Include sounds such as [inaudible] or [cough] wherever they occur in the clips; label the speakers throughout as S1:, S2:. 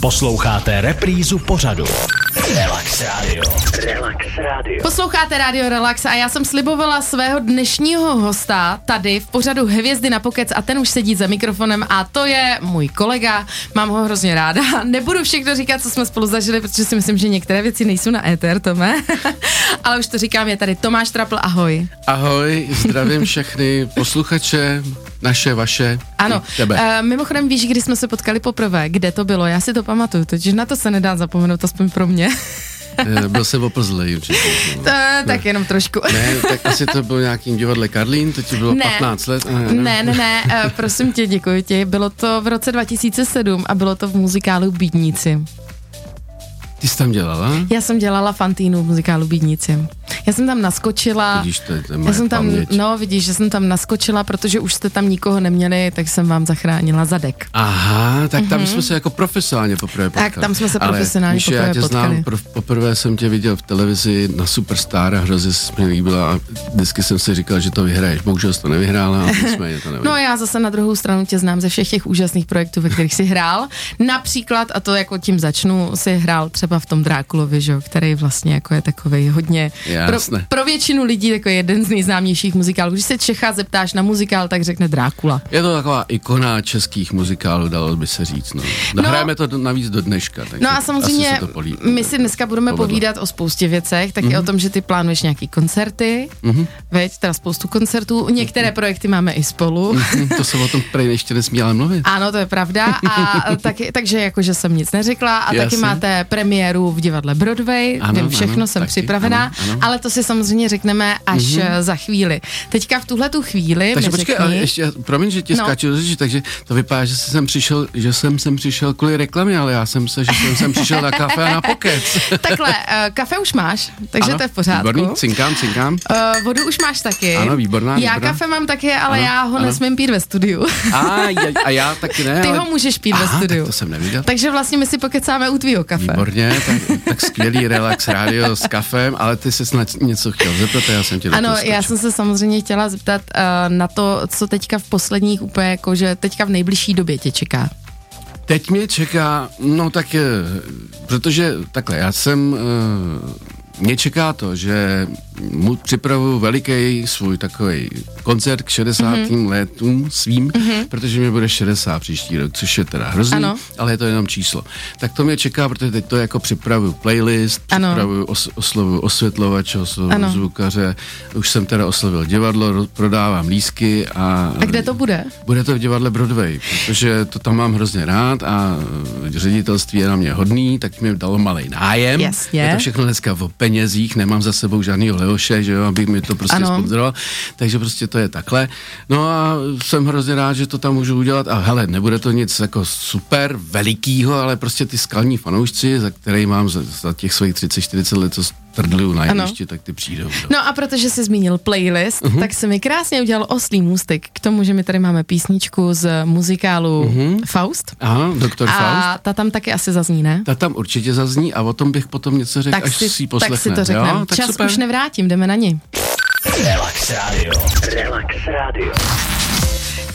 S1: Posloucháte reprízu pořadu. Relax Radio. Relax
S2: Radio. Posloucháte Radio Relax a já jsem slibovala svého dnešního hosta tady v pořadu Hvězdy na pokec a ten už sedí za mikrofonem a to je můj kolega, mám ho hrozně ráda. [laughs] Nebudu všechno říkat, co jsme spolu zažili, protože si myslím, že některé věci nejsou na éter, Tome. [laughs] Ale už to říkám, je tady Tomáš Trapl, ahoj.
S3: Ahoj, zdravím všechny posluchače, naše, vaše.
S2: Ano,
S3: tebe.
S2: Uh, mimochodem víš, kdy jsme se potkali poprvé, kde to bylo, já si to pamatuju, totiž na to se nedá zapomenout, aspoň pro mě.
S3: Eh, byl jsem oplzlej určitě.
S2: No. [laughs] To, tak jenom trošku.
S3: Ne, tak asi to bylo nějakým divadle Karlín, to ti bylo ne. 15 let.
S2: Ne, ne, ne, ne, uh, prosím tě, děkuji ti. Bylo to v roce 2007 a bylo to v muzikálu Bídníci.
S3: Ty jsi tam dělala?
S2: Já jsem dělala Fantínu v muzikálu Bídnici. Já jsem tam naskočila.
S3: Vidíš, to je, to je
S2: já jsem tam, paměť. no vidíš, že jsem tam naskočila, protože už jste tam nikoho neměli, tak jsem vám zachránila zadek.
S3: Aha, tak tam mm-hmm. jsme se jako profesionálně poprvé potkali.
S2: Tak tam jsme se profesionálně Ale, poprvé já tě
S3: potkali.
S2: znám,
S3: prv, poprvé jsem tě viděl v televizi na Superstar a hrozně se mi líbila a vždycky jsem si říkal, že to vyhraješ. Bohužel jsi to nevyhrála a nicméně to
S2: No já zase na druhou stranu tě znám ze všech těch úžasných projektů, ve kterých jsi hrál. Například, a to jako tím začnu, si hrál třeba v tom Drákulovi, že, který vlastně jako je takový hodně pro, pro většinu lidí jako jeden z nejznámějších muzikálů. Když se Čecha zeptáš na muzikál, tak řekne Drákula.
S3: Je to taková ikona českých muzikálů, dalo by se říct. No. no Hrajeme to navíc do dneška.
S2: No a samozřejmě my si dneska budeme povedlo. povídat o spoustě věcech, tak mm-hmm. o tom, že ty plánuješ nějaký koncerty, mm-hmm. veď, teda spoustu koncertů, některé mm-hmm. projekty máme i spolu.
S3: Mm-hmm. To se o tom prej ještě nesmí ale mluvit.
S2: Ano, to je pravda. A [laughs] taky, takže jakože jsem nic neřekla a Jasně. taky máte premiéru v divadle Broadway, ano, vím všechno, ano, jsem taky, připravená, ano, ano. Ale to si samozřejmě řekneme až mm-hmm. za chvíli. Teďka v tuhle tu chvíli.
S3: Takže počkej, řekni... ale ještě, promiň, že tě no. skáču řeči, takže to vypadá, že jsem přišel, že jsem sem přišel kvůli reklamě, ale já jsem se, že jsem sem přišel na kafe a na pokec. [laughs]
S2: Takhle, uh, kafe už máš, takže ano, to je v pořádku.
S3: Výborný, cinkám, cinkám.
S2: Uh, vodu už máš taky.
S3: Ano, výborná.
S2: Já
S3: výborná.
S2: kafe mám taky, ale ano, já ho ano. nesmím pít ve studiu.
S3: a, a já taky ne. [laughs]
S2: Ty ale... ho můžeš pít Aha, ve studiu.
S3: Tak to jsem neviděl.
S2: Takže vlastně my si pokecáme u tvýho kafe.
S3: Výborně, tak, tak skvělý relax rádio s kafem, ale ty jsi snad něco chtěl zeptat já jsem tě
S2: Ano, já jsem se samozřejmě chtěla zeptat uh, na to, co teďka v posledních úplně, jako, že teďka v nejbližší době tě čeká.
S3: Teď mě čeká, no tak, je, protože takhle, já jsem uh, mě čeká to, že mu připravuju veliký svůj takový koncert k 60. Mm-hmm. letům svým, mm-hmm. protože mi bude 60 příští rok, což je teda hrozný, ano. ale je to jenom číslo. Tak to mě čeká, protože teď to jako připravuju playlist, ano. připravuju os, oslovu osvětlovače, oslovu ano. zvukaře, už jsem teda oslovil divadlo, prodávám lísky a...
S2: A kde to bude?
S3: Bude to v divadle Broadway, protože to tam mám hrozně rád a ředitelství je na mě hodný, tak mi dalo malý nájem.
S2: Jasně.
S3: Je to všechno dneska v penězích, nemám za sebou žádného Leoše, že jo, aby mi to prostě sponzoroval, takže prostě to je takhle. No a jsem hrozně rád, že to tam můžu udělat. A hele, nebude to nic jako super velikýho, ale prostě ty skalní fanoušci, za které mám za, za těch svých 30-40 let, co trdluju na jevišti, tak ty přijdou. No.
S2: no a protože jsi zmínil playlist, uh-huh. tak se mi krásně udělal oslý můstek k tomu, že my tady máme písničku z muzikálu uh-huh. Faust.
S3: Aha, doktor
S2: a
S3: Faust.
S2: A ta tam taky asi zazní, ne?
S3: Ta tam určitě zazní a o tom bych potom něco řekl, až si, si poslechne.
S2: Tak si to řekneme. Čas super. už nevrátím, jdeme na ní.
S1: Relax Radio. Relax Radio.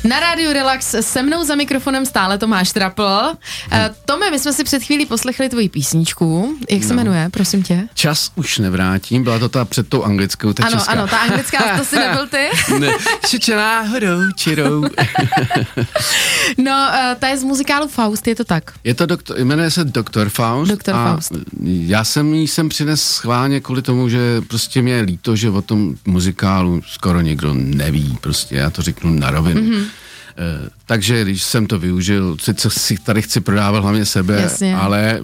S2: Na rádiu Relax se mnou za mikrofonem stále Tomáš Trapl. Uh, Tome, my jsme si před chvílí poslechli tvoji písničku. Jak se no. jmenuje, prosím tě?
S3: Čas už nevrátím, byla to ta před tou anglickou, ta
S2: ano,
S3: česká.
S2: Ano, ta anglická, to si [laughs] nebyl ty?
S3: ne, či náhodou, čirou. [laughs]
S2: no, uh, ta je z muzikálu Faust, je to tak?
S3: Je to doktor, jmenuje se Doktor Faust.
S2: Doktor a Faust.
S3: Já jsem jí sem přines schválně kvůli tomu, že prostě mě je líto, že o tom muzikálu skoro někdo neví, prostě já to řeknu na rovinu. Mm-hmm. Eh, takže když jsem to využil, co si tady chci prodávat hlavně sebe,
S2: Jasně.
S3: ale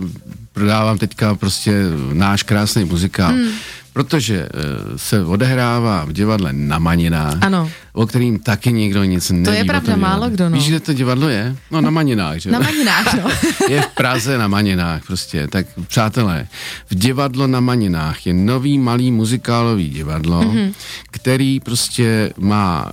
S3: prodávám teďka prostě náš krásný muzikál. Hmm protože uh, se odehrává v divadle na Maninách,
S2: ano.
S3: O kterým taky nikdo nic neví.
S2: To je pravda, málo kdo, no.
S3: Víš, kde to divadlo je? No na Maninách, že
S2: Na Maninách, no. [laughs]
S3: je v Praze na Maninách prostě. Tak přátelé, v divadlo na Maninách je nový malý muzikálový divadlo, mm-hmm. který prostě má uh,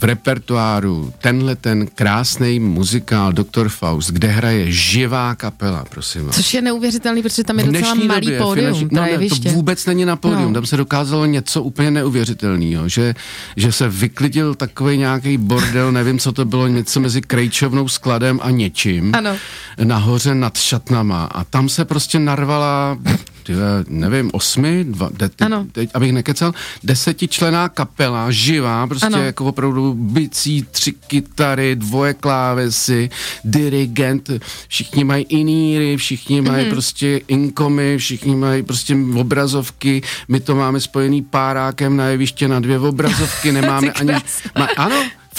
S3: v repertoáru tenhle ten krásný muzikál Dr. Faust, kde hraje živá kapela, prosím
S2: vás. Což je neuvěřitelný, protože tam je docela malý době, pódium. Finanční,
S3: no, ne, to vůbec není na pódium, no. tam se dokázalo něco úplně neuvěřitelného, že, že se vyklidil takový nějaký bordel, nevím, co to bylo, něco mezi krejčovnou skladem a něčím.
S2: Ano.
S3: Nahoře nad šatnama. A tam se prostě narvala tyhle, nevím, osmi, dva, de,
S2: Ano.
S3: teď, abych nekecal, desetičlená kapela, živá, prostě
S2: Ano.
S3: jako opravdu bicí, tři kytary, dvoje klávesy, dirigent, všichni mají iníry, všichni mají
S2: Mhm.
S3: prostě inkomy, všichni mají prostě obrazovky, my to máme spojený párákem na jeviště na dvě obrazovky, [laughs] nemáme ani... Ma, ano,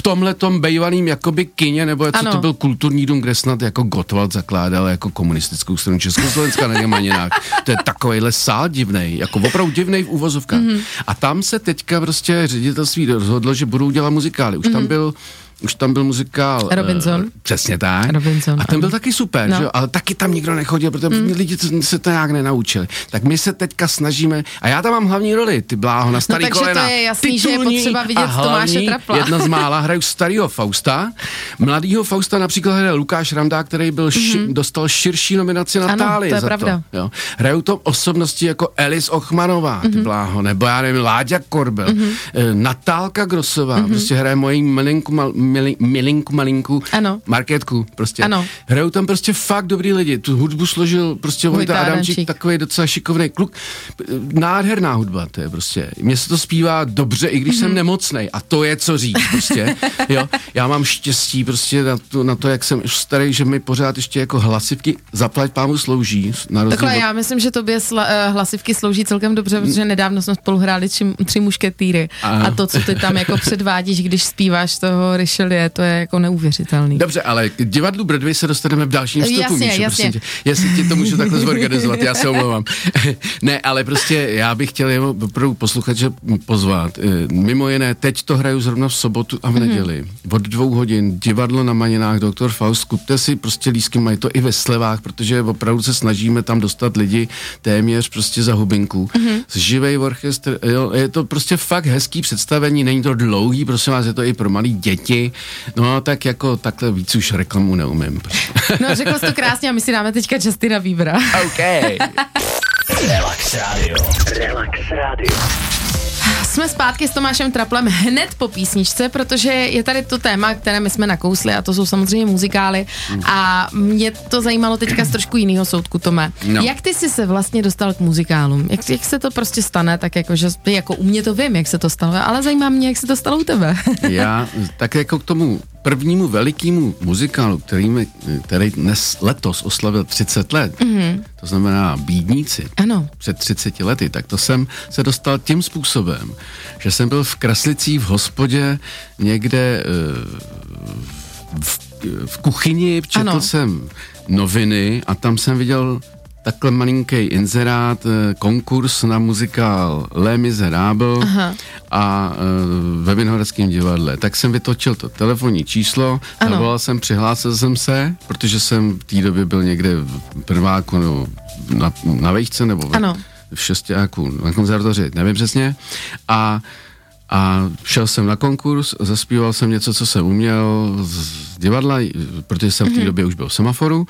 S3: v tomhle tom bejvalým jakoby kině, nebo co
S2: Ano.
S3: to byl kulturní dům, kde snad jako Gottwald zakládal jako komunistickou stranu Československa na Němaninách. To je takovýhle sál divnej, jako opravdu divnej v úvozovkách.
S2: Mhm.
S3: Mm-hmm. A tam se teďka prostě ředitelství rozhodlo, že budou dělat muzikály. Už mm-hmm. tam byl už tam byl muzikál.
S2: Robinson.
S3: Uh, přesně tak.
S2: Robinson,
S3: a ten
S2: ano.
S3: byl taky super,
S2: No.
S3: no. že ale taky tam nikdo nechodil, protože mm. lidi to, se to nějak nenaučili. Tak my se teďka snažíme, a já tam mám hlavní roli, ty bláho na starý
S2: No, takže to
S3: kolena.
S2: je jasný, že je potřeba vidět
S3: a
S2: Tomáše
S3: hlavní,
S2: Trapla.
S3: Jedna z [laughs] mála hraju starého Fausta. Mladýho Fausta například hraje Lukáš Randa, který byl ši, dostal širší nominaci na
S2: Mhm. Ano,
S3: Táli
S2: to je
S3: za
S2: pravda.
S3: to. Jo. Hrajou tam osobnosti jako Elis Ochmanová,
S2: Mhm.
S3: ty bláho, nebo já nevím, Láďa Korbel, mm-hmm. Natálka Grosová, mm-hmm. prostě hraje moji milinku, mal, mili, milinku malinku,
S2: Ano.
S3: Markétku, prostě.
S2: Ano.
S3: Hrajou tam prostě fakt dobrý lidi. Tu hudbu složil prostě Vojta Adamčík, takový docela šikovný kluk. Nádherná hudba, to je prostě. Mně se to zpívá dobře, i když
S2: Mhm.
S3: jsem nemocnej. A to je co říct, prostě. [laughs] jo, já mám štěstí prostě na to, na to, jak jsem už starý, že mi pořád ještě jako hlasivky zaplať pámu slouží. Na rozdíl
S2: Takhle
S3: od-
S2: já myslím, že tobě sla, uh, hlasivky slouží celkem dobře, protože nedávno jsme spolu hráli tři, tři mušketýry a to, co ty tam jako předvádíš, když zpíváš toho Richelieu, to je jako neuvěřitelný.
S3: Dobře, ale k divadlu Broadway se dostaneme v dalším vstupu,
S2: Jasně,
S3: Míšo,
S2: jasně.
S3: prosím tě. Jestli ti to můžu takhle zorganizovat, já se omlouvám. [laughs] ne, ale prostě já bych chtěl jenom opravdu posluchače pozvat. Eh, Mimo jiné, teď to hraju zrovna v sobotu a v neděli. Od dvou hodin divadlo na Maninách, doktor Faust, kupte si prostě lísky, mají to i ve slevách, protože opravdu se snažíme tam dostat lidi téměř prostě za hubinku. Živej orchestr, jo, je to prostě fakt hezký představení, není to dlouhý, prosím vás, je to i pro malý děti. No tak jako takhle víc už reklamu neumím. [laughs]
S2: No řekl jsi to krásně a my si dáme teďka Justina Biebera.
S3: OK.
S1: Relax Radio. Relax Radio.
S2: Jsme zpátky s Tomášem Traplem hned po písničce, protože je tady to téma, které my jsme nakousli a to jsou samozřejmě muzikály a mě to zajímalo teďka z trošku jiného soudku, Tome.
S3: No.
S2: Jak ty jsi se vlastně dostal k muzikálům? Jak, jak se to prostě stane, tak jako, že jako u mě to vím, jak se to stalo, ale zajímá mě, jak se to stalo u tebe.
S3: Já tak jako k tomu prvnímu velikému muzikálu, který, mi, který dnes letos oslavil 30 let, mm-hmm. to znamená Bídníci,
S2: ano.
S3: před 30 lety, tak to jsem se dostal tím způsobem, že jsem byl v Kraslicích v hospodě někde eh, v, v kuchyni, četl
S2: Ano.
S3: jsem noviny a tam jsem viděl takhle malinký inzerát, eh, konkurs na muzikál Les Miserables
S2: Aha.
S3: a eh, ve Vinohradském divadle. Tak jsem vytočil to telefonní číslo,
S2: Ano.
S3: zavolal jsem, přihlásil jsem se, protože jsem v té době byl někde v prváku nebo na, na vejšce nebo v,
S2: Ano.
S3: v šestáku na konzervatoři, nevím přesně. A a šel jsem na konkurs, zaspíval jsem něco, co jsem uměl z divadla, protože jsem v té době už byl v semaforu.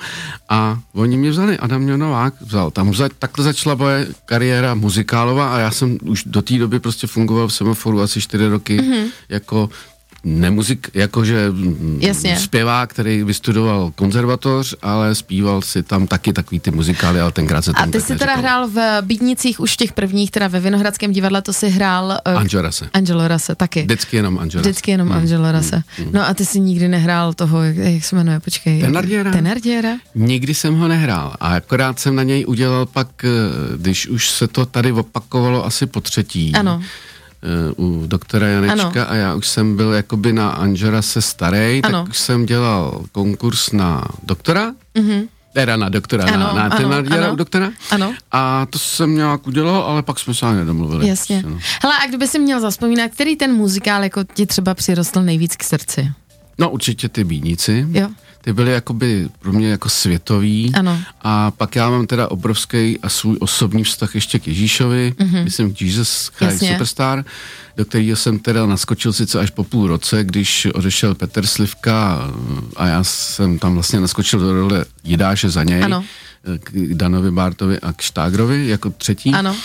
S3: A oni mě vzali, Adam mě Novák vzal. Tam za, takhle začala moje kariéra muzikálová a já jsem už do té doby prostě fungoval v semaforu asi čtyři roky jako nemuzik, jakože mm,
S2: Jasně.
S3: zpěvák, který vystudoval konzervatoř, ale zpíval si tam taky takový ty muzikály, ale tenkrát se
S2: A
S3: tam
S2: ty
S3: tak
S2: jsi teda hrál v Bídnicích už těch prvních, teda ve Vinohradském divadle, to si hrál uh,
S3: Angela Rase.
S2: Angelo Rase taky.
S3: Vždycky jenom Angela Rase.
S2: Vždycky jenom Angelo Rase. No a ty si nikdy nehrál toho, jak, jak se jmenuje, počkej.
S3: Thenardiera.
S2: Tenardiera?
S3: Nikdy jsem ho nehrál a akorát jsem na něj udělal pak, eh, když už se to tady opakovalo asi po třetí.
S2: Ano.
S3: U doktora Janečka
S2: Ano.
S3: a já už jsem byl jakoby na Anžera se starý,
S2: Ano.
S3: tak už jsem dělal konkurs na doktora, mm-hmm. teda na doktora,
S2: Ano,
S3: na, na
S2: ano,
S3: Thenardiera
S2: ano.
S3: u doktora.
S2: Ano.
S3: A to jsem nějak udělal, ale pak jsme se ani nedomluvili.
S2: Jasně.
S3: Prostě, no.
S2: Hele, a kdyby si měl zaspomínat, který ten muzikál jako ti třeba přirostl nejvíc k srdci?
S3: no určitě ty bídníci.
S2: Jo.
S3: Ty byly jakoby pro mě jako světový.
S2: Ano.
S3: A pak já mám teda obrovský a svůj osobní vztah ještě k Ježíšovi, mm-hmm. myslím Jesus Christ.
S2: Jasně.
S3: Superstar, do kterého jsem teda naskočil sice až po půl roce, když odešel Petr Slivka a já jsem tam vlastně naskočil do role Jidáše za něj.
S2: Ano.
S3: K Danovi Bartovi a k Štágrovi jako třetí,
S2: Ano.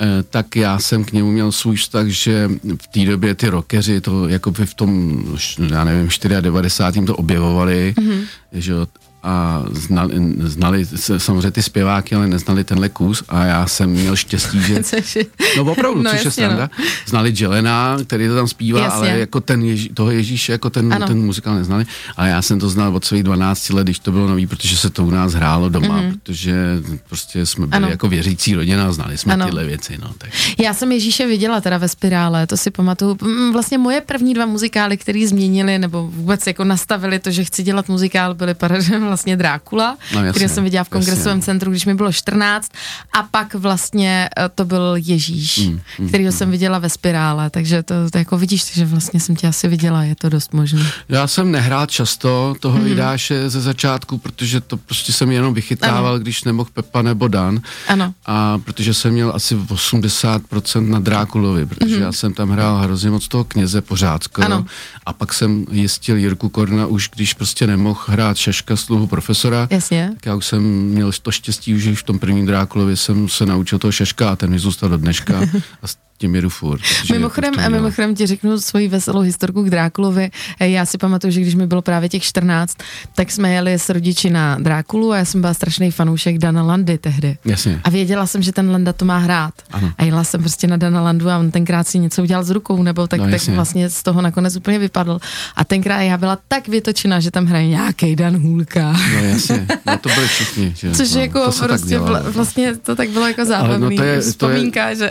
S3: eh, tak já jsem k němu měl svůj vztah, že v té době ty rockeři to jako by v tom, já nevím, 94. to objevovali,
S2: Mhm.
S3: mm-hmm. že a znali, znali samozřejmě ty zpěváky, ale neznali tenhle kus a já jsem měl štěstí, že [laughs]
S2: Což je-
S3: No opravdu, [laughs]
S2: No
S3: což je
S2: jasně, no.
S3: Znali Jelena, který to tam zpívá,
S2: Jasně.
S3: ale jako ten Ježí, toho Ježíše, jako ten,
S2: Ano.
S3: ten muzikál neznali. Ale já jsem to znal od svých 12 let, když to bylo nový, protože se to u nás hrálo doma, mm-hmm. protože prostě jsme byli
S2: Ano.
S3: jako věřící rodina a znali jsme
S2: Ano.
S3: tyhle věci. No, tak.
S2: Já jsem Ježíše viděla teda ve spirále, to si pamatuju. Vlastně moje první dva muzikály, které změnili nebo vůbec jako nastavili to, že chci dělat muzikál, byly paradem vlastně Drákula,
S3: No, jasně,
S2: který jsem viděla v kongresovém
S3: jasně.
S2: centru, když mi bylo 14 a pak vlastně eh, to byl Ježíš, mm, mm, kterýho jsem viděla ve spirále, takže to, to jako vidíš, že vlastně jsem tě asi viděla, je to dost možné.
S3: Já jsem nehrál často toho
S2: Mhm.
S3: Jidáše ze začátku, protože to prostě jsem jenom vychytával, ano. když nemohl Pepa nebo Dan.
S2: Ano.
S3: A protože jsem měl asi 80% na Drákulovi, protože mm-hmm. já jsem tam hrál hrozně moc toho kněze pořád skoro.
S2: Mhm. Ano.
S3: A pak jsem jistil Jirku Korna už, když prostě nemohl hrát Šaška sluhu profesora.
S2: Jasně.
S3: Tak já už jsem měl to štěstí, že už v tom prvním Drákulovi jsem se naučil toho Šaška a ten mi zůstal do dneška a [laughs] tím jedu furt. protože
S2: Mimochodem,
S3: udělal.
S2: mimochodem ti řeknu svoji veselou historku k Drákulovi. Eh, Já si pamatuju, že když mi bylo právě těch 14, tak jsme jeli s rodiči na Drákulu a já jsem byla strašný fanoušek Dana Landy tehdy.
S3: Jasně.
S2: A věděla jsem, že ten Landa to má hrát.
S3: Ano.
S2: A jela jsem prostě na Dana Landu a on tenkrát si něco udělal s rukou, nebo tak,
S3: No,
S2: tak vlastně z toho nakonec úplně vypadl. A tenkrát já byla tak vytočená, že tam hraje nějaký Dan Hůlka.
S3: No jasně, no to byli všichni. Že?
S2: Což
S3: no,
S2: jako
S3: to
S2: prostě
S3: dělalo.
S2: vla, vlastně to tak bylo jako zábavný
S3: no to je- to je-
S2: vzpomínka, že...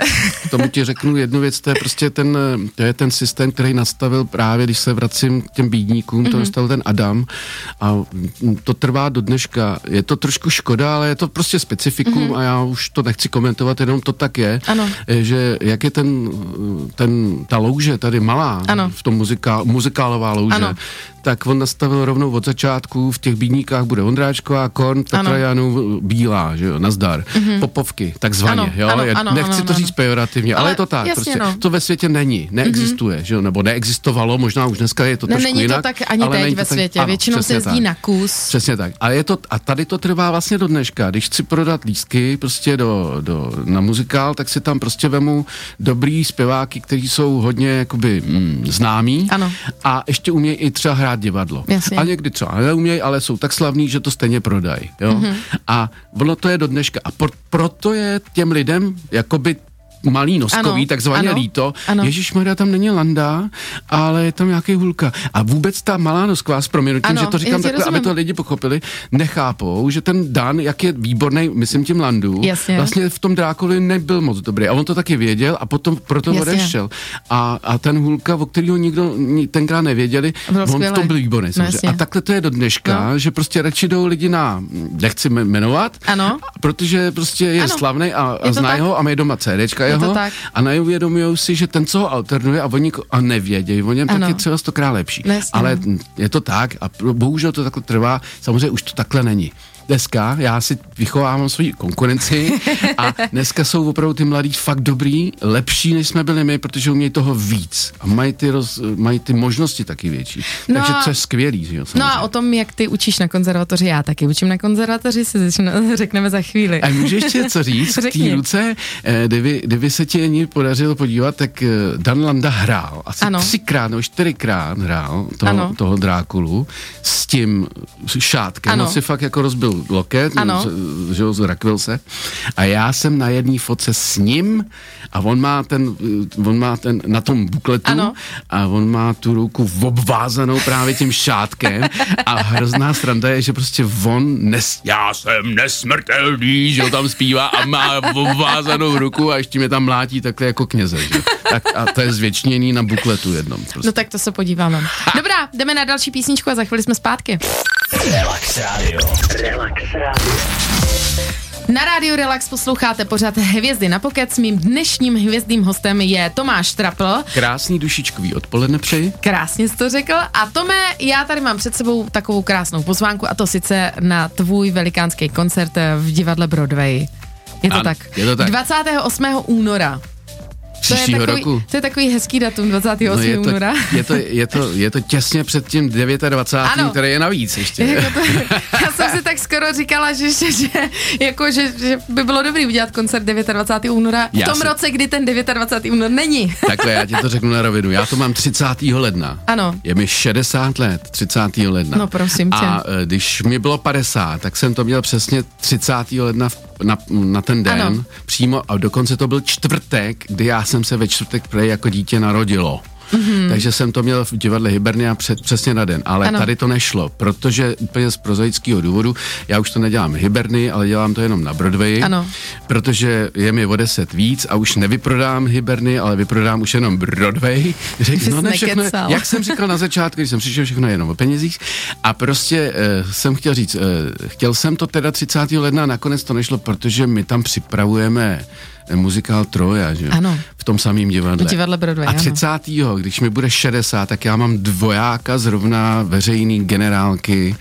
S3: Tomu ti řeknu jednu věc, to je prostě ten, to je ten systém, který nastavil právě, když se vracím k těm bídníkům,
S2: Mhm.
S3: to nastavil ten Adam a to trvá do dneška. Je to trošku škoda, ale je to prostě specifikum a já už to nechci komentovat, jenom to tak je,
S2: Mhm. Ano.
S3: že jak je ten, ten ta louže tady malá,
S2: Ano.
S3: v tom muzikál, muzikálová louže,
S2: Ano.
S3: Tak on nastavil rovnou od začátku, v těch bídníkách bude Ondráčková, Korn, Petra. Janů, Bílá, že jo, nazdar, mm-hmm. Popovky, takzvaně,
S2: Ano,
S3: jo,
S2: ano,
S3: je,
S2: ano,
S3: nechci
S2: ano,
S3: to
S2: ano.
S3: říct pejorativně, ale,
S2: Ale
S3: je to tak,
S2: jasně,
S3: prostě,
S2: no.
S3: to ve světě není, neexistuje, mm-hmm. že jo, nebo neexistovalo, možná už dneska je to
S2: Ne,
S3: trošku
S2: není
S3: jinak.
S2: to tak ani
S3: ale
S2: teď ve
S3: tak-
S2: světě,
S3: ano,
S2: většinou se jezdí
S3: tak.
S2: na kus.
S3: Přesně tak. A, je to, a tady to trvá vlastně do dneška. Když chci prodat lístky prostě do, do, na muzikál, tak si tam prostě vemu dobrý zpěváky, kteří jsou hodně jakoby mm, známí
S2: Ano.
S3: a ještě umějí i třeba hrát divadlo.
S2: Jasně.
S3: A někdy třeba neumějí, ale jsou tak slavní, že to stejně prodají. Jo?
S2: Mhm.
S3: Mm-hmm. A ono to je do dneška. A pro, proto je těm lidem jakoby malý noskový,
S2: Ano,
S3: takzvaně
S2: ano,
S3: líto.
S2: ano.
S3: Ježíš Maria, tam není Landa, ale je tam nějaký hulka. A vůbec ta malá nosková, s proměnutím,
S2: Ano,
S3: že to říkám takhle, aby
S2: rozumím.
S3: to lidi pochopili, nechápou, že ten Dan, jak je výborný, myslím tím Landu,
S2: Jasně.
S3: vlastně v tom Drákoli nebyl moc dobrý. A on to taky věděl a potom proto
S2: Jasně.
S3: odešel. A, a ten Hulka, o kterého nikdo ni- tenkrát nevěděli,
S2: Byl
S3: on v
S2: skvělej.
S3: tom byl výborný.
S2: No,
S3: a takhle to je do dneška,
S2: No.
S3: že prostě radši jdou lidi na, nechci jme- jmenovat,
S2: Ano.
S3: protože prostě je
S2: Ano.
S3: slavný a, a
S2: tak.
S3: jeho a mají doma CDčka
S2: Je to
S3: jeho
S2: tak.
S3: a neuvědomují si, že ten, co ho alternuje a oni a nevědějí o něm,
S2: Ano.
S3: tak je třeba stokrát lepší.
S2: No, jasně,
S3: Ale
S2: no.
S3: je to tak a bohužel to takhle trvá, samozřejmě už to takhle není. Dneska já si vychovávám svoji konkurenci a dneska jsou opravdu ty mladí fakt dobrý, lepší, než jsme byli my, protože umějí toho víc a mají ty, roz, mají ty možnosti taky větší.
S2: No
S3: Takže to je skvělý, že jo,
S2: No a o tom, jak ty učíš na konzervatoři, já taky učím na konzervatoři, si začne, [laughs] řekneme za chvíli.
S3: A můžeš ještě něco říct k té ruce? Eh, Kdyby, kdyby se ti ani podařilo podívat, tak eh, Dan Landa hrál. Asi
S2: Ano.
S3: třikrát nebo čtyřikrát hrál toho,
S2: Ano.
S3: toho Drákulu s tím šátkem.
S2: Ano.
S3: On si fakt jako rozbil loket,
S2: Ano.
S3: z- že jo, zrakvil se. A já jsem na jedné fotce s ním a on má ten, eh, on má ten na tom bukletu
S2: Ano.
S3: a on má tu ruku obvázanou právě tím šátkem a hrozná sranda je, že prostě on nes, já jsem nesmrtelný, že ho tam zpívá a má obvázanou ruku a ještě mě tam mlátí takhle jako kněze, že? Tak a to je zvětšněný na bukletu jednom. Prostě.
S2: No tak to se podíváme. Dobrá, jdeme na další písničku a za chvíli jsme zpátky.
S1: Relax Radio. Relax Radio.
S2: Na rádiu Relax posloucháte pořád Hvězdy na pokec. Mým dnešním hvězdným hostem je Tomáš Trapl.
S3: Krásný dušičkový odpoledne přeji.
S2: Krásně jsi to řekl. A Tome, já tady mám před sebou takovou krásnou pozvánku a to sice na tvůj velikánský koncert v divadle Broadway. Je to
S3: Ano,
S2: tak?
S3: je to tak.
S2: 28. února.
S3: Příštího
S2: to je takový,
S3: roku.
S2: To je takový hezký datum, 28.
S3: No je, to,
S2: února.
S3: je, to, je, to, je to těsně před tím 29.
S2: Ano.
S3: který je navíc ještě.
S2: Jako to, já jsem si tak skoro říkala, že, že, že, jako, že, že by bylo dobrý udělat koncert 29. února v
S3: Já
S2: tom
S3: si-
S2: roce, kdy ten 29. únor není.
S3: Takhle, já ti to řeknu na rovinu. Já to mám 30. ledna.
S2: Ano.
S3: Je mi 60 let, 30. ledna.
S2: No, prosím tě.
S3: A e, když mi bylo 50, tak jsem to měl přesně 30. ledna v- na, na ten den.
S2: Ano.
S3: Přímo a dokonce to byl čtvrtek, kdy já jsem se ve čtvrtek prej jako dítě narodilo. Mm-hmm. Takže jsem to měl v divadle Hibernia před, přesně na den. Ale Ano. tady to nešlo, protože úplně z prozaického důvodu, já už to nedělám Hiberny, ale dělám to jenom na Broadway.
S2: Ano.
S3: Protože je mi o 10 víc a už nevyprodám Hiberny, ale vyprodám už jenom Broadway. [laughs] Řekl,
S2: Jsi
S3: no ne všechno,
S2: nekecal.
S3: jak jsem říkal na začátku, když jsem přišel všechno jenom o penězích. A prostě uh, jsem chtěl říct, uh, chtěl jsem to teda 30. ledna, nakonec to nešlo, protože my tam připravujeme eh, muzikál Troja, že?
S2: Ano.
S3: V tom samém divadle.
S2: V divadle Broadway,
S3: A
S2: ano.
S3: 30. když mi bude 60, tak já mám dvojáka zrovna veřejný generálky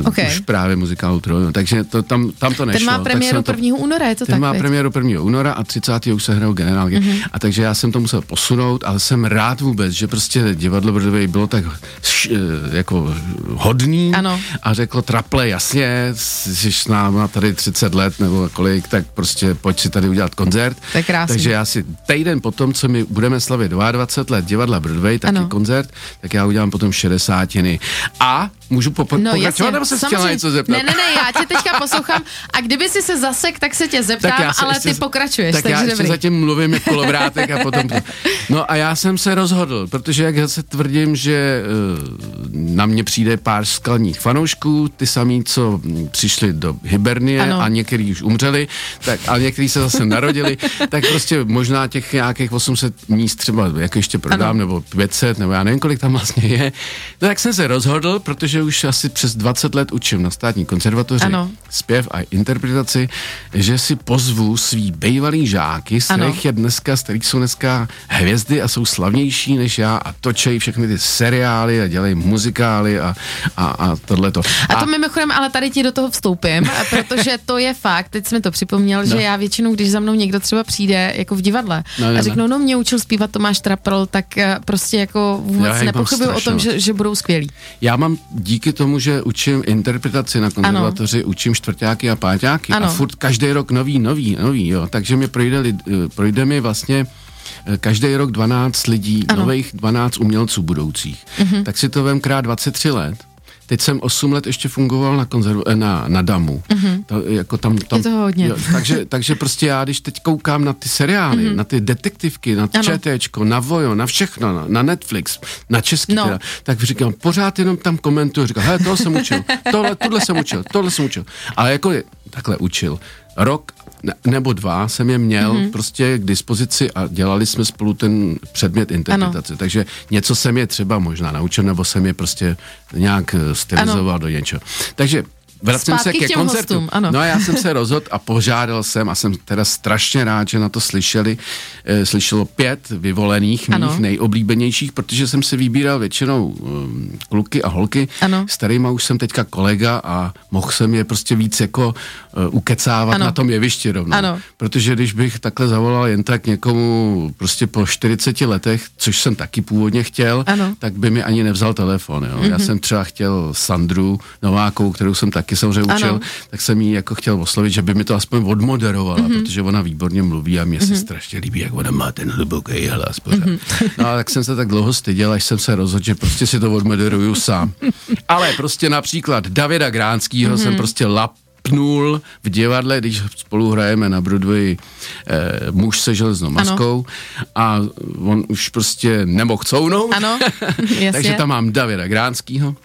S3: uh,
S2: Ok.
S3: už právě muzikálu Troja. Takže to, tam, tam to nešlo.
S2: Ten má
S3: tak
S2: premiéru
S3: jsem to-
S2: 1. února, je to
S3: ten
S2: tak?
S3: má
S2: viď?
S3: premiéru 1. února a 30. už se hrajou generálky.
S2: Mhm.
S3: Mm-hmm. A takže já jsem to musel posunout, ale jsem rád vůbec, že prostě divadlo Broadway bylo tak š, eh, jako hodný
S2: Ano.
S3: a řeklo traple, jasně, jsi s náma tady 30 let nebo kolik, tak prostě pojď si tady udělat koncert.
S2: To je krásný.
S3: Takže já si týden potom, co my budeme slavit 22 let divadla Broadway, taky
S2: Ano.
S3: koncert, tak já udělám potom 60. A můžu po, po,
S2: No
S3: pokračovat, nebo se chtěla něco zeptat?
S2: Ne, ne, ne, já tě teďka poslouchám a kdyby si se zasek, tak se tě zeptám,
S3: já se
S2: ale
S3: ještě-
S2: ty pokračuješ,
S3: tak
S2: takže
S3: já ještě
S2: dobrý.
S3: zatím mluvím jako kolovrátek a potom... [laughs] No a já jsem se rozhodl, protože jak zase tvrdím, že uh, na mě přijde pár skalních fanoušků, ty samý, co mm, přišli do Hibernie
S2: Ano.
S3: a některý už umřeli, tak, a některý se zase narodili, tak prostě možná těch nějakých 800 míst třeba jak ještě prodám,
S2: Ano.
S3: nebo 500, nebo já nevím, kolik tam vlastně je. No tak jsem se rozhodl, protože už asi přes 20 let učím na státní konzervatoři
S2: Ano.
S3: zpěv a interpretaci, že si pozvu svý bejvalý žáky, z kterých je dneska, z kterých jsou dneska hvězdy a jsou slavnější než já a točejí všechny ty seriály a dělají muzikály a, a, a tohleto.
S2: A to mimochodem, ale tady ti do toho vstoupím, a [laughs] protože to je fakt, teď jsi mi to připomněl,
S3: No.
S2: že já většinou, když za mnou někdo třeba přijde jako v divadle
S3: No, no,
S2: a
S3: no.
S2: řeknou, no mě učil zpívat Tomáš Trapl, tak eh, prostě jako vůbec nepochybuju o tom, že, že budou skvělí.
S3: Já mám díky tomu, že učím interpretaci na konzervatoři, učím čtvrtáky a páťáky
S2: Ano.
S3: a furt každý rok nový, nový, nový, jo. Takže mi projde, lid- eh, projde mi vlastně eh, každý rok 12 lidí,
S2: Ano. Mhm.
S3: nových 12 umělců budoucích. Mm-hmm. Tak si to vem krát 23 let. Teď jsem 8 let ještě fungoval na, konzervu, eh, na, na Damu. Mm-hmm. To, jako tam, tam.
S2: Je toho hodně.
S3: takže, [laughs] takže prostě já, když teď koukám na ty seriály, mm-hmm. na ty detektivky, na
S2: Ano.
S3: ČTčko, na Vojo, na všechno, na, na Netflix, na český
S2: No.
S3: teda, tak říkám, pořád jenom tam komentuju, říkám, hele, tohle jsem učil, tohle, tohle jsem učil, tohle jsem učil. Ale jako je, takhle učil. Rok nebo dva jsem je měl
S2: Mhm.
S3: mm-hmm. prostě k dispozici a dělali jsme spolu ten předmět interpretace. Ano. Takže něco jsem je třeba možná naučil, nebo jsem je prostě nějak eh, stylizoval ano. do něčeho. Takže Vracím
S2: Zpátky
S3: se
S2: k
S3: ke koncertu.
S2: hostům, ano.
S3: No a já jsem se rozhodl a požádal jsem a jsem teda strašně rád, že na to slyšeli. E, slyšelo pět vyvolených
S2: Ano.
S3: mých nejoblíbenějších, protože jsem si vybíral většinou um, kluky a holky.
S2: Ano.
S3: S kterýma už jsem teďka kolega a mohl jsem je prostě víc jako ukecávat
S2: Ano.
S3: na tom jevišti rovnou.
S2: Ano.
S3: Protože když bych takhle zavolal jen tak někomu prostě po 40 letech, což jsem taky původně chtěl,
S2: Ano.
S3: tak by mi ani nevzal telefon. Jo. Mm-hmm. Já jsem třeba chtěl Sandru Novákovou, kterou jsem taky samozřejmě učil,
S2: Ano.
S3: tak jsem jí jako chtěl oslovit, že by mi to aspoň odmoderovala, mm-hmm. protože ona výborně mluví a mě mm-hmm. se strašně líbí, jak ona má ten hluboký hlas pořád. Mm-hmm. No a tak jsem se tak dlouho styděl, až jsem se rozhodl, že prostě si to odmoderuju sám. Ale prostě například Davida Gránskýho mm-hmm. jsem prostě lap pnul v divadle, když spolu hrajeme na Broadway eh, muž se železnou maskou a on už prostě nemohl counout.
S2: Ano. [laughs]
S3: Takže tam mám Davida Gránskýho.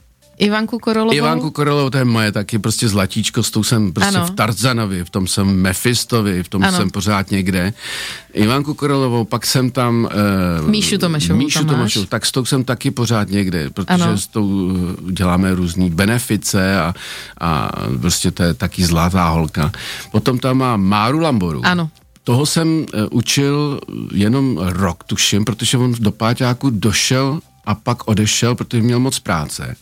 S2: Ivanku Korolovou.
S3: Ivanku Korolovou, to je moje taky prostě zlatíčko, s tou jsem prostě
S2: Ano.
S3: v Tarzanovi, v tom jsem Mefistovi, v tom
S2: Ano.
S3: jsem pořád někde. Ivanku Korolovou, pak jsem tam... Uh,
S2: Míšu Tomešovou
S3: Míšu
S2: tam.
S3: Tomešovou, tak s tou jsem taky pořád někde, protože
S2: Ano.
S3: s tou eh, děláme různý benefice a, a prostě to je taky zlatá holka. Potom tam mám Máru Lamboru.
S2: Ano.
S3: Toho jsem uh, učil jenom rok, tuším, protože on do páťáku došel a pak odešel, protože měl moc práce.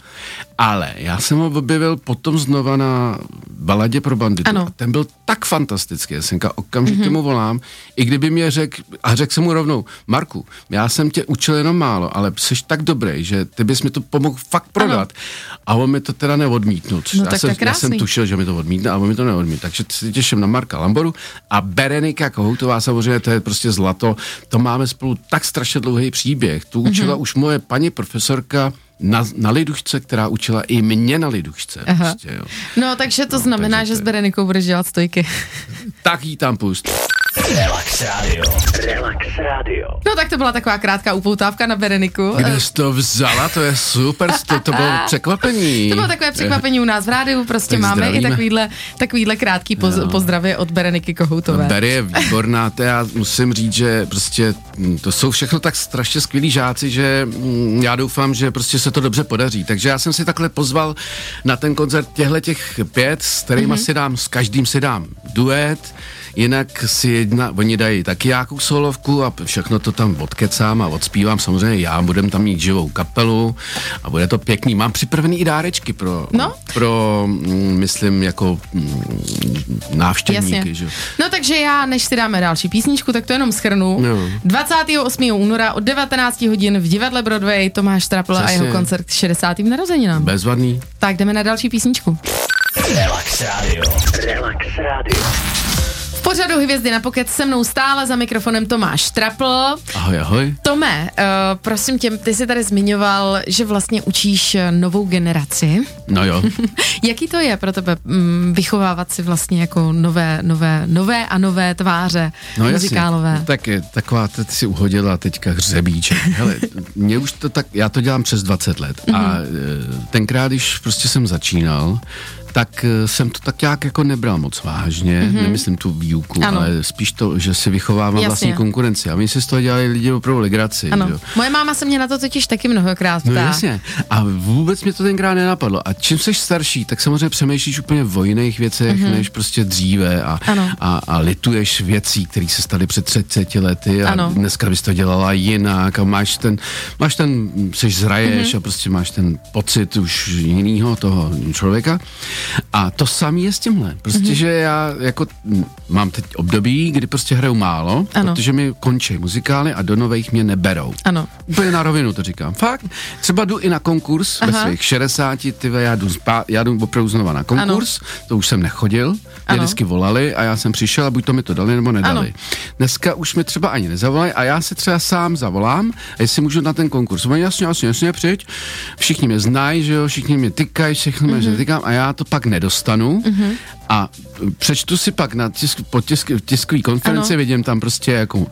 S3: Ale já jsem ho objevil potom znova na baladě pro banditu.
S2: Ano.
S3: A ten byl tak fantastický, já jsem říkal, okamžitě mm-hmm. mu volám, i kdyby mě řekl, a řekl jsem mu rovnou, Marku, já jsem tě učil jenom málo, ale jsi tak dobrý, že ty bys mi to pomohl fakt prodat. Ano. A on mi to teda neodmítnul.
S2: No
S3: já,
S2: tak
S3: jsem,
S2: je
S3: já jsem tušil, že mi to odmítne, ale on mi to neodmítl. Takže se těším na Marka Lamboru a Berenika Kohoutová samozřejmě, to je prostě zlato. To máme spolu tak strašně dlouhý příběh. Tu učila mm-hmm. už moje paní profesorka na, na lidušce, která učila i mě na lidušce.
S2: Aha.
S3: Prostě, jo.
S2: No, takže to znamená,
S3: takže
S2: že
S3: to
S2: s Berenikou budeš dělat stojky.
S3: Tak jí tam pust.
S1: Relax Radio. Relax Radio.
S2: No tak to byla taková krátká upoutávka na Bereniku.
S3: Kde jsi to vzala? To je super, to, to bylo překvapení.
S2: To bylo takové překvapení u nás v rádiu, prostě
S3: Tak
S2: máme
S3: zdravíme.
S2: i takovýhle, takovýhle krátký poz, pozdravy od Bereniky Kohoutové.
S3: Barry je výborná, to já musím říct, že prostě mm, to jsou všechno tak strašně skvělí žáci, že mm, já doufám, že prostě se to dobře podaří. Takže já jsem si takhle pozval na ten koncert těchto těch pět, s kterými mm-hmm. si dám, s každým si dám duet, jinak si jedna, oni dají taky nějakou solovku a všechno to tam odkecám a odspívám. Samozřejmě já budem tam mít živou kapelu a bude to pěkný. Mám připravený i dárečky pro,
S2: No.
S3: pro mm, myslím, jako mm, návštěvníky.
S2: Jasně.
S3: Že?
S2: No takže já, než si dáme další písničku, tak to jenom schrnu.
S3: No.
S2: 28. února od 19 hodin v divadle Broadway Tomáš Trapl a jeho koncert k 60. narozeninám.
S3: Bezvadný.
S2: Tak jdeme na další písničku.
S1: Relax Radio. Relax Radio.
S2: V pořadu Hvězdy na pokec se mnou stále za mikrofonem Tomáš Trapl.
S3: Ahoj, ahoj.
S2: Tome, uh, prosím tě, ty jsi tady zmiňoval, že vlastně učíš eh, novou generaci.
S3: No jo. [laughs]
S2: Jaký to je pro tebe mm, vychovávat si vlastně jako nové, nové, nové a nové tváře
S3: No
S2: muzikálové?
S3: Jasně. Tak je, taková, teď si uhodila teďka hřebíček. Hele, mě už to tak, já to dělám přes 20 let a e, tenkrát, když prostě jsem začínal, tak e, jsem to tak nějak jako nebral moc vážně, mm-hmm. nemyslím tu výuku.
S2: Ano.
S3: ale spíš to, že si vychovávám
S2: Jasně.
S3: vlastní konkurenci. A my si z toho dělali lidi opravdu legraci.
S2: Ano.
S3: jo.
S2: Moje máma se mě na to totiž taky mnohokrát ptá.
S3: No jasně. A vůbec mě to tenkrát nenapadlo. A čím jsi starší, tak samozřejmě přemýšlíš úplně o jiných věcech, mm-hmm. než prostě dříve a.
S2: Ano.
S3: a, a lituješ věcí, které se staly před 30 lety a
S2: Ano.
S3: dneska bys to dělala jinak a máš ten, máš ten, seš zraješ
S2: Mhm.
S3: mm-hmm. a prostě máš ten pocit už jinýho toho člověka. A to samé je s tímhle. Prostě,
S2: Mhm.
S3: mm-hmm. že já jako mám teď období, kdy prostě hraju málo,
S2: Ano.
S3: protože mi končí muzikály a do nových mě neberou.
S2: Ano.
S3: Úplně na rovinu to říkám. Fakt. Třeba jdu i na konkurs Aha. ve svých 60, ty já jdu, spá, já jdu opravdu znova na konkurs, ano. to už jsem nechodil, mě
S2: Ano.
S3: vždycky volali a já jsem přišel a buď to mi to dali nebo nedali.
S2: Ano.
S3: Dneska už mi třeba ani nezavolají a já si třeba sám zavolám, a jestli můžu na ten konkurs. Oni jasně, jasně, jasně, přijď. Všichni mě znají, že jo, všichni mě tykají, všechno
S2: Mhm.
S3: mě mm-hmm. tykám a já to pak nedostanu mm-hmm. a přečtu si pak na tisk, po tisk, tiskové konferenci,
S2: Ano.
S3: vidím tam prostě jako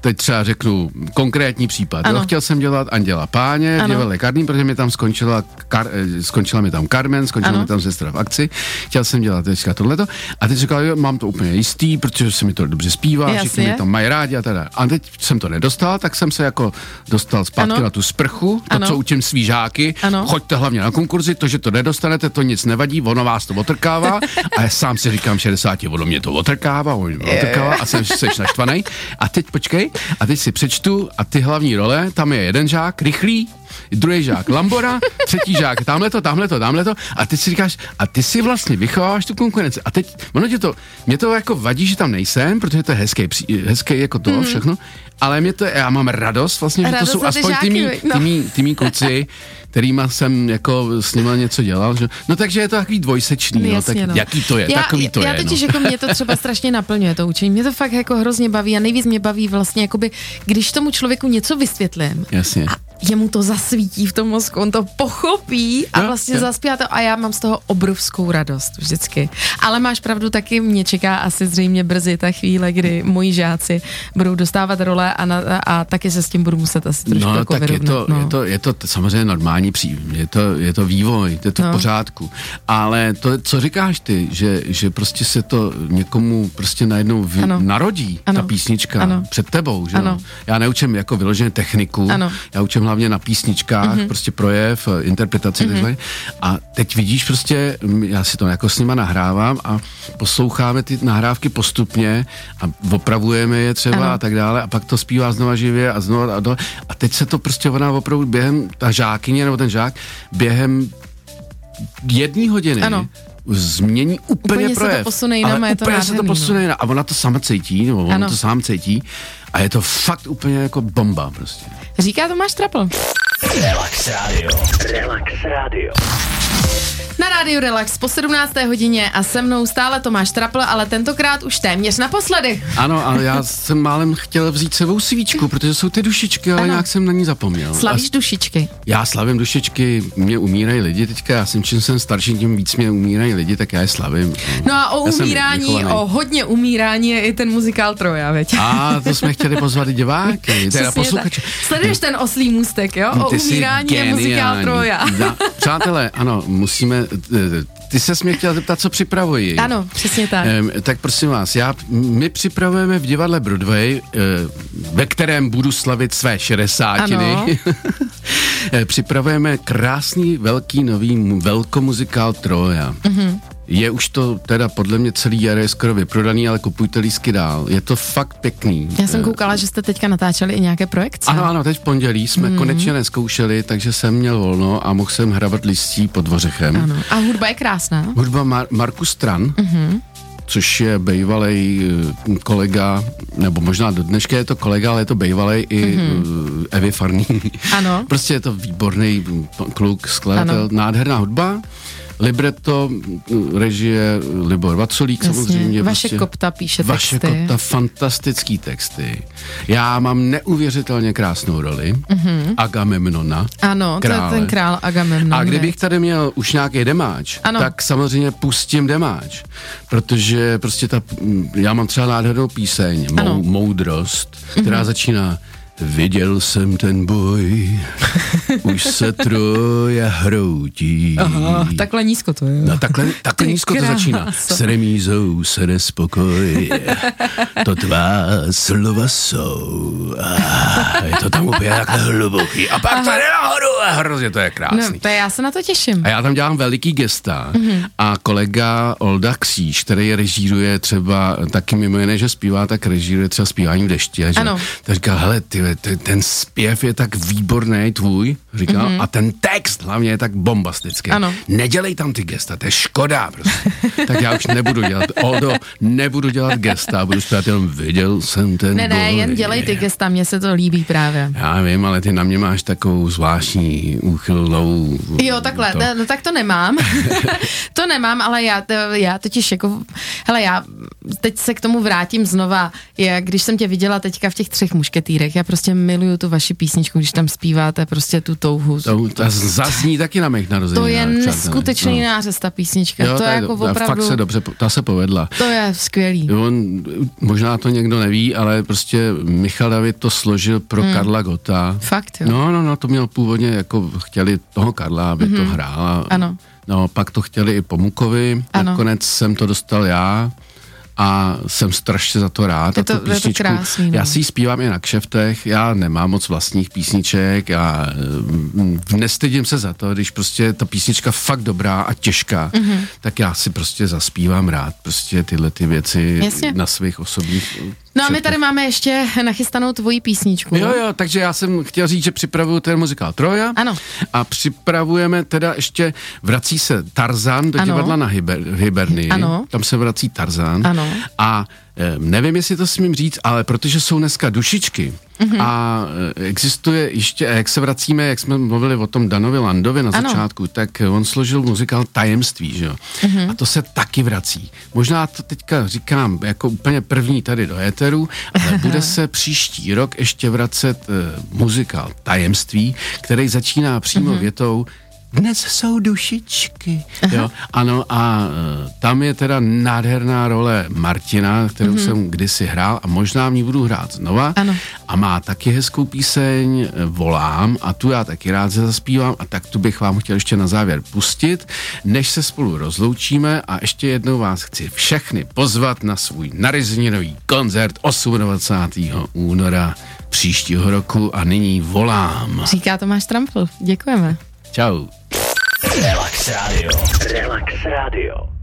S3: teď třeba řeknu konkrétní případ.
S2: Ano.
S3: Jo, chtěl jsem dělat Anděla Páně,
S2: Ano.
S3: dělal lékární, protože mi tam skončila, kar, eh, skončila mi tam Carmen, skončila
S2: Ano.
S3: mi tam sestra v akci. Chtěl jsem dělat teďka tohleto. A teď říkal, jo, mám to úplně jistý, protože se mi to dobře zpívá,
S2: Jasně.
S3: všichni mi tam mají rádi a teda. A teď jsem to nedostal, tak jsem se jako dostal zpátky
S2: Ano.
S3: na tu sprchu, to,
S2: Ano.
S3: co učím svý žáky.
S2: Ano.
S3: Choďte hlavně na konkurzy, to, že to nedostanete, to nic nevadí, ono vás to otrkává. [laughs] a já sám si říkám 60, ono mě to otrkává, ono mě otrkává a jsem seš naštvaný. A teď počkej, a teď si přečtu a ty hlavní role, tam je jeden žák, rychlý, druhý žák Lambora, třetí žák tamhle to, tamhle to, tamhle to a ty si říkáš, a ty si vlastně vychováváš tu konkurenci a teď, ono tě to, mě to jako vadí, že tam nejsem, protože to je hezký, pří- hezký jako to mm. všechno, ale mě to, já mám radost vlastně, že
S2: Radost
S3: to jsou aspoň ty mý?
S2: No.
S3: ty mý, ty mý kluci, kterýma jsem jako s nima něco dělal, že? no takže je to takový dvojsečný, no, tak
S2: Jasně, no.
S3: jaký to je,
S2: já,
S3: takový to
S2: já
S3: je,
S2: totiž
S3: no.
S2: jako mě to třeba strašně naplňuje to učení. Mě to fakt jako hrozně baví a nejvíc mě baví vlastně jakoby, když tomu člověku něco vysvětlím
S3: Jasně.
S2: a jemu to zasvítí v tom mozku, on to pochopí a
S3: Jo,
S2: vlastně
S3: jo.
S2: zaspívá to a já mám z toho obrovskou radost vždycky. Ale máš pravdu, taky mě čeká asi zřejmě brzy ta chvíle, kdy moji žáci budou dostávat role a, na, a taky se s tím budu muset asi trošku
S3: No,
S2: jako
S3: tak je
S2: vyrovnat.
S3: to,
S2: no.
S3: je, to, je to samozřejmě normální pří, je to, je to vývoj, je to no.
S2: No.
S3: v pořádku. Ale to, co říkáš ty, že, že prostě se to někomu prostě najednou vy,
S2: Ano.
S3: narodí,
S2: Ano.
S3: ta písnička
S2: Ano.
S3: před tebou, že
S2: Ano.
S3: Já neučím jako vyloženě techniku,
S2: Ano.
S3: já učím hlavně na písničkách, mm-hmm. prostě projev, eh, interpretaci, mm-hmm. takzvaně. A teď vidíš prostě, já si to jako s nima nahrávám a posloucháme ty nahrávky postupně a opravujeme je třeba
S2: Ano.
S3: a tak dále a pak to zpívá znova živě a znova a, do, a teď se to prostě ona opravdu během, ta žákyně nebo ten žák, během jedné hodiny
S2: Ano.
S3: změní úplně,
S2: Úplně se to
S3: projev.
S2: posune jinam
S3: ale
S2: a je to
S3: úplně se to
S2: nádherný,
S3: posune jinam. A ona to sama cítí, nebo on
S2: Ano.
S3: to sám cítí. A je to fakt úplně jako bomba prostě.
S2: Říká Tomáš Trapl.
S1: Relax Radio. Relax Radio.
S2: Na rádiu Relax po 17. hodině a se mnou stále Tomáš Trapl, ale tentokrát už téměř naposledy.
S3: Ano, ale já jsem málem chtěl vzít sebou svíčku, protože jsou ty dušičky, ale
S2: Ano.
S3: nějak jsem na ní zapomněl.
S2: Slavíš
S3: A
S2: dušičky.
S3: já slavím dušičky, mě umírají lidi teďka, já jsem čím jsem starší, tím víc mě umírají lidi, tak já je slavím.
S2: No a o umírání, o hodně umírání je i ten muzikál Troja, veď?
S3: A to jsme chtěli pozvat diváky, [laughs] teda posluchače.
S2: Sleduješ ten oslý můstek, jo? O
S3: Ty
S2: umírání je muzikál. Troja.
S3: Da, přátelé, ano, musíme, eh, ty se mě chtěla zeptat, co připravuji.
S2: Ano, přesně tak.
S3: Ehm, tak prosím vás, já, my připravujeme v divadle Broadway, eh, ve kterém budu slavit své šedesátiny.
S2: Ano. [laughs]
S3: Eh, připravujeme krásný, velký, nový mu- velkomuzikál Troja.
S2: Mhm.
S3: Mm-hmm. Je už to teda podle mě celý jaro je skoro vyprodaný, ale kupujte lísky dál. Je to fakt pěkný.
S2: Já jsem
S3: Eh,
S2: koukala, že jste teďka natáčeli i nějaké projekce.
S3: ano, ano, teď v pondělí jsme
S2: Mhm.
S3: mm-hmm. konečně neskoušeli, takže jsem měl volno a mohl jsem hrabat listí pod dvořechem.
S2: ano. A hudba je krásná.
S3: Hudba Mar- Marku Stran,
S2: Mhm.
S3: mm-hmm. což je bývalý kolega, nebo možná do dneška je to kolega, ale je to bývalý i mm-hmm. Evy Farný.
S2: Ano. [laughs]
S3: prostě je to výborný kluk, skladatel,
S2: Ano.
S3: nádherná hudba. Libretto, mm, režie Libor Vaculík samozřejmě.
S2: Vaše
S3: prostě.
S2: Kopta píše
S3: Vaše
S2: texty.
S3: Kopta, fantastický texty. Já mám neuvěřitelně krásnou roli. Mm-hmm. Agamemnona.
S2: Ano, to je
S3: Krále.
S2: ten král Agamemnon.
S3: A kdybych tady měl už nějaký demáč,
S2: Ano.
S3: tak samozřejmě pustím demáč, protože prostě ta, mm, já mám třeba nádhernou píseň,
S2: Ano.
S3: mou, Moudrost, která mm-hmm. začíná Viděl jsem ten boj, [laughs] už se troje hroutí.
S2: Aha, takhle nízko to je.
S3: No takhle, [laughs] takhle
S2: Ty
S3: nízko to začíná. S remízou se nespokoj, to tvá slova jsou. A je to tam úplně takhle hluboký. A pak to jde nahoru a hrozně to je krásný.
S2: No, to já se na to těším.
S3: A já tam dělám veliký gesta
S2: Mhm.
S3: mm-hmm. a kolega Olda Kříž, který režíruje třeba, taky mimo jiné, že zpívá, tak režíruje třeba zpívání v dešti. Že,
S2: Ano.
S3: tak říká, hele, ty, ten zpěv je tak výborný tvůj, říká, mm-hmm. a ten text hlavně je tak bombastický.
S2: Ano.
S3: Nedělej tam ty gesta, to je škoda prostě. [laughs] tak já už nebudu dělat, Oldo, nebudu dělat gesta, budu zpívat jenom viděl jsem ten
S2: Ne, ne,
S3: boj.
S2: jen dělej ty gesta, mně se to líbí právě.
S3: Já vím, ale ty na mě máš takovou zvláštní úchylnou...
S2: Jo, takhle,
S3: to.
S2: no, tak to nemám. [laughs] to nemám, ale já, to, já totiž jako, hele, já teď se k tomu vrátím znova, je, když jsem tě viděla teďka v těch třech mušketýrech, já prostě miluju tu vaši písničku, když tam zpíváte prostě tu touhu.
S3: To, to zazní taky na mých narozeninách.
S2: To je neskutečný no. nářez, ta písnička.
S3: Jo,
S2: to je jako
S3: do-
S2: opravdu,
S3: Fakt se dobře, ta se povedla.
S2: to je skvělý.
S3: On, možná to někdo neví, ale prostě Michal David to složil pro hmm. Karla Gota.
S2: Fakt, jo.
S3: No, no, no, to měl původně, jako chtěli toho Karla, aby mm-hmm. to hrál. A,
S2: Mhm. Ano.
S3: No, pak to chtěli i Pomukovi,
S2: Ano.
S3: nakonec jsem to dostal já a jsem strašně za to rád.
S2: Je
S3: a
S2: to-
S3: tu
S2: je to krásný, no.
S3: Já si ji zpívám i na kšeftech, já nemám moc vlastních písniček a mm, nestydím se za to, když prostě ta písnička fakt dobrá a těžká,
S2: Mhm.
S3: mm-hmm. tak já si prostě zaspívám rád prostě tyhle ty věci
S2: Jasně.
S3: na svých osobních
S2: No a my tady máme ještě nachystanou tvoji písničku.
S3: Jo, jo, takže já jsem chtěl říct, že připravuju ten muzikál Troja.
S2: Ano.
S3: A připravujeme teda ještě, vrací se Tarzan do
S2: Ano.
S3: divadla na Hyber, Hybernii.
S2: Ano.
S3: Tam se vrací Tarzan.
S2: Ano.
S3: A nevím, jestli to smím říct, ale protože jsou dneska dušičky
S2: Mhm.
S3: a eh, existuje ještě, a jak se vracíme, jak jsme mluvili o tom Danovi Landovi na
S2: Ano.
S3: začátku, tak eh, on složil muzikál Tajemství, že jo?
S2: Mhm.
S3: A to se taky vrací. Možná to teďka říkám jako úplně první tady do éteru, ale [laughs] bude se příští rok ještě vracet uh, muzikál Tajemství, který začíná přímo
S2: Mhm.
S3: větou dnes jsou dušičky. Jo? Ano, a uh, tam je teda nádherná role Martina, kterou mm-hmm. jsem kdysi hrál a možná v ní budu hrát znova.
S2: Ano.
S3: A má taky hezkou píseň eh, Volám a tu já taky rád zaspívám a tak tu bych vám chtěl ještě na závěr pustit, než se spolu rozloučíme a ještě jednou vás chci všechny pozvat na svůj narozeninový koncert 28. února příštího roku a nyní volám.
S2: Říká Tomáš Trampl. Děkujeme.
S3: Čau.
S1: Relax Radio. Relax Radio.